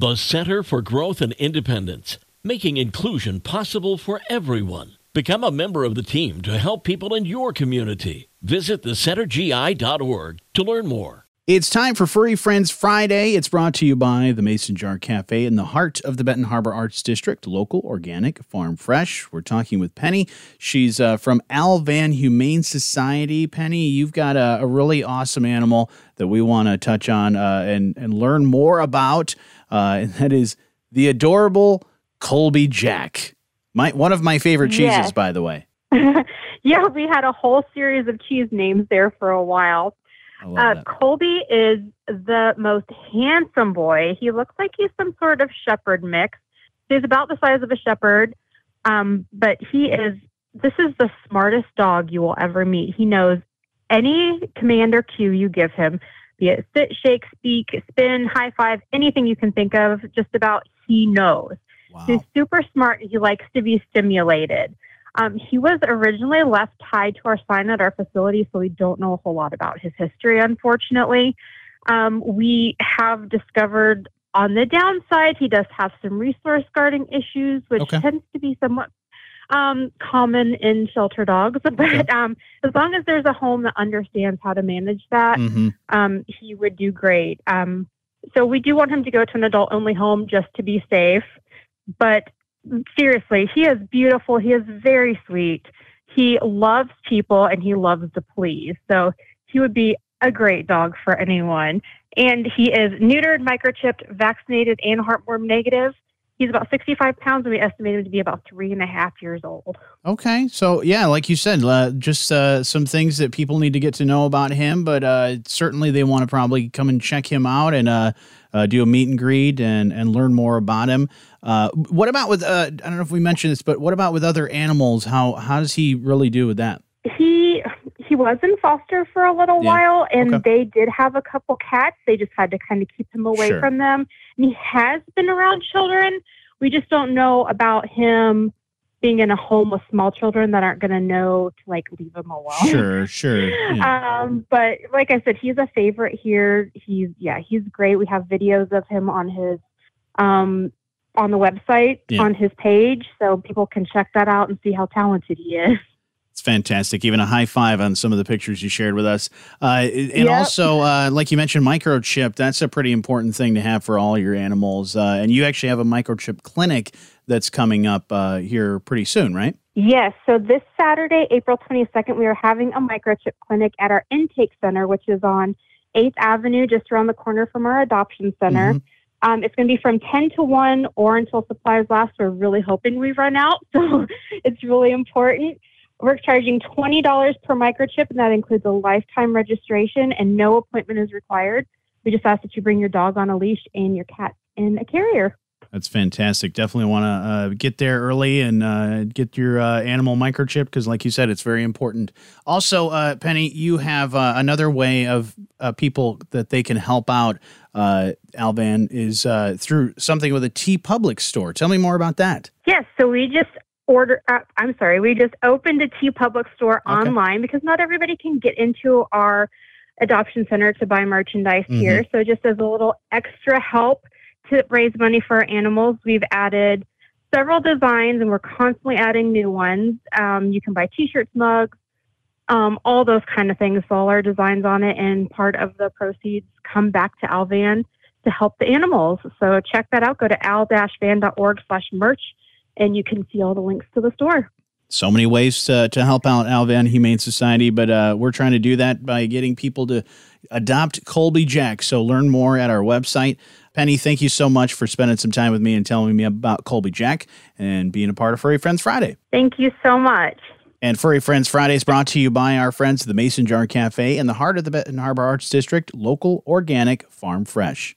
The Center for Growth and Independence, making inclusion possible for everyone. Become a member of the team to help people in your community. Visit thecentergi.org to learn more. It's time for Furry Friends Friday. It's brought to you by the Mason Jar Cafe in the heart of the Benton Harbor Arts District, local, organic, farm fresh. We're talking with Penny. She's uh, from Al-Van Humane Society. Penny, you've got a, a really awesome animal that we want to touch on uh, and, and learn more about, uh, and that is the adorable Colby Jack. My one of my favorite cheeses, Yes. by the way. yeah, we had a whole series of cheese names there for a while. Uh. Colby is the most handsome boy. He looks like he's some sort of shepherd mix. He's about the size of a shepherd, um, but he is. This is the smartest dog you will ever meet. He knows any command or cue you give him, be it sit, shake, speak, spin, high five, anything you can think of. Just about he knows. He's super smart. He likes to be stimulated. Um, he was originally left tied to our sign at our facility, so we don't know a whole lot about his history, unfortunately. Um, we have discovered on the downside, he does have some resource guarding issues, which Okay. tends to be somewhat um, common in shelter dogs. But um, as long as there's a home that understands how to manage that, hmm um, he would do great. Um, so we do want him to go to an adult only home just to be safe. But seriously, he is beautiful. He is very sweet. He loves people and he loves to please. So he would be a great dog for anyone. And he is neutered, microchipped, vaccinated, and heartworm negative. He's about 65 pounds, and we estimate him to be about three and a half years old. Okay, so yeah, like you said, uh, just uh, some things that people need to get to know about him, but uh, certainly they want to probably come and check him out and uh, uh, do a meet and greet and and learn more about him. Uh, what about with uh, I don't know if we mentioned this, but what about with other animals? How how does he really do with that? he was in foster for a little Yeah. while and Okay. they did have a couple cats they just had to kind of keep him away Sure. from them and he has been around children we just don't know about him being in a home with small children that aren't going to know to like leave him alone Sure, sure. Yeah. um, but like I said, he's a favorite here. He's yeah, he's great. We have videos of him on his um on the website Yeah. on his page, so people can check that out and see how talented he is. It's fantastic. Even a high five on some of the pictures you shared with us. Uh, and Yep. also, uh, like you mentioned, microchip. That's a pretty important thing to have for all your animals. Uh, and you actually have a microchip clinic that's coming up uh, here pretty soon, right? Yes. So this Saturday, April 22nd, we are having a microchip clinic at our intake center, which is on 8th Avenue, just around the corner from our adoption center. Mhm. Um, it's going to be from 10 to 1 or until supplies last. We're really hoping we run out. So it's really important. We're charging $20 per microchip, and that includes a lifetime registration, and no appointment is required. We just ask that you bring your dog on a leash and your cat in a carrier. That's fantastic. Definitely want to uh, get there early and uh, get your uh, animal microchip because, like you said, it's very important. Also, uh, Penny, you have uh, another way of uh, people that they can help out. Uh, Al-Van is uh, through something with a TeePublic store. Tell me more about that. Yes, so we just order. Uh, I'm sorry, we just opened a TeePublic store Okay. online because not everybody can get into our adoption center to buy merchandise Mm-hmm. here. So just as a little extra help to raise money for our animals, we've added several designs, and we're constantly adding new ones. Um, you can buy T-shirts, mugs. Um, all those kind of things, all our designs on it, and part of the proceeds come back to Al-Van to help the animals. So check that out. Go to al-van.org slash merch and you can see all the links to the store. So many ways to, to help out Al-Van Humane Society, but uh, we're trying to do that by getting people to adopt Colby Jack. So learn more at our website. Penny, thank you so much for spending some time with me and telling me about Colby Jack and being a part of Furry Friends Friday. Thank you so much. And Furry Friends Friday is brought to you by our friends at the Mason Jar Cafe in the heart of the Benton Harbor Arts District, local, organic, farm fresh.